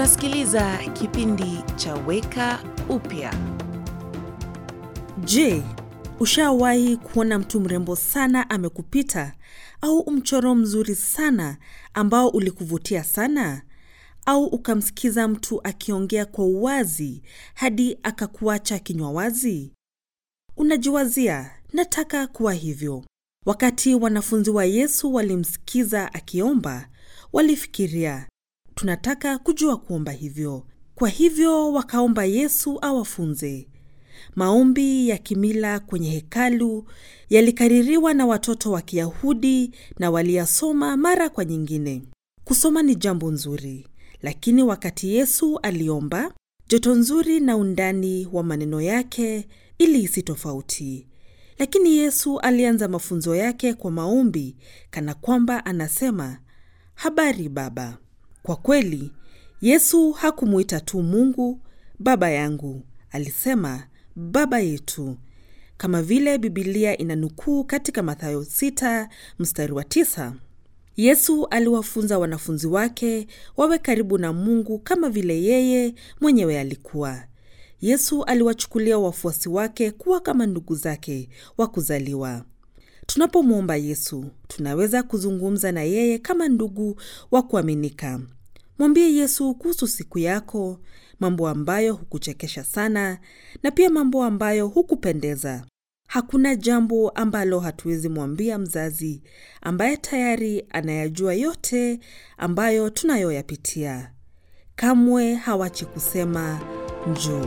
unasikiliza kipindi cha Weka Upya. Je, ushawahi kuona mtu mrembo sana amekupita au mchoro mzuri sana ambao ulikuvutia sana? Au ukamsikiza mtu akiongea kwa uwazi hadi akakuacha kinywa wazi? Unajiwazia, nataka kuwa hivyo. Wakati wanafunzi wa Yesu walimsikiza akiomba, walifikiria, tunataka kujua kuomba hivyo. Kwa hivyo wakaomba Yesu awafunze. Maombi ya kimila kwenye hekalu yalikaririwa na watoto wa Kiyahudi na waliyasoma mara kwa nyingine. Kusoma ni jambo nzuri, lakini wakati Yesu aliomba, joto nzuri na undani wa maneno yake ilihisi tofauti. Lakini Yesu alianza mafunzo yake kwa maombi kana kwamba anasema, habari Baba. Kwa kweli, Yesu hakumuita tu Mungu baba yangu, alisema baba yetu, kama vile Bibilia inanukuu katika Mathayo 6 mstari wa 9. Yesu aliwafunza wanafunzi wake wawe karibu na Mungu kama vile yeye mwenyewe alikuwa. Yesu aliwachukulia wafuasi wake kuwa kama ndugu zake wa kuzaliwa. Tunapomwomba Yesu, tunaweza kuzungumza na yeye kama ndugu wa kuaminika. Mwambie Yesu kuhusu siku yako, mambo ambayo hukuchekesha sana na pia mambo ambayo hukupendeza. Hakuna jambo ambalo hatuwezi mwambia mzazi ambaye tayari anayajua yote ambayo tunayoyapitia. Kamwe hawachi kusema njoo.